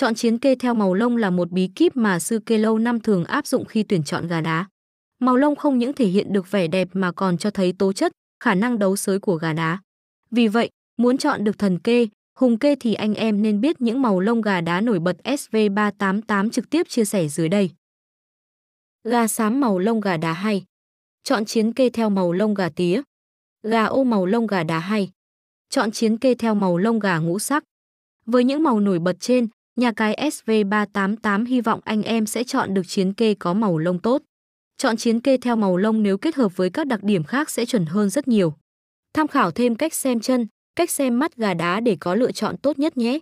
Chọn chiến kê theo màu lông là một bí kíp mà sư kê lâu năm thường áp dụng khi tuyển chọn gà đá. Màu lông không những thể hiện được vẻ đẹp mà còn cho thấy tố chất, khả năng đấu sới của gà đá. Vì vậy, muốn chọn được thần kê, hùng kê thì anh em nên biết những màu lông gà đá nổi bật SV388 trực tiếp chia sẻ dưới đây. Gà xám màu lông gà đá hay. Chọn chiến kê theo màu lông gà tía. Gà ô màu lông gà đá hay. Chọn chiến kê theo màu lông gà ngũ sắc. Với những màu nổi bật trên, nhà cái SV388 hy vọng anh em sẽ chọn được chiến kê có màu lông tốt. Chọn chiến kê theo màu lông nếu kết hợp với các đặc điểm khác sẽ chuẩn hơn rất nhiều. Tham khảo thêm cách xem chân, cách xem mắt gà đá để có lựa chọn tốt nhất nhé.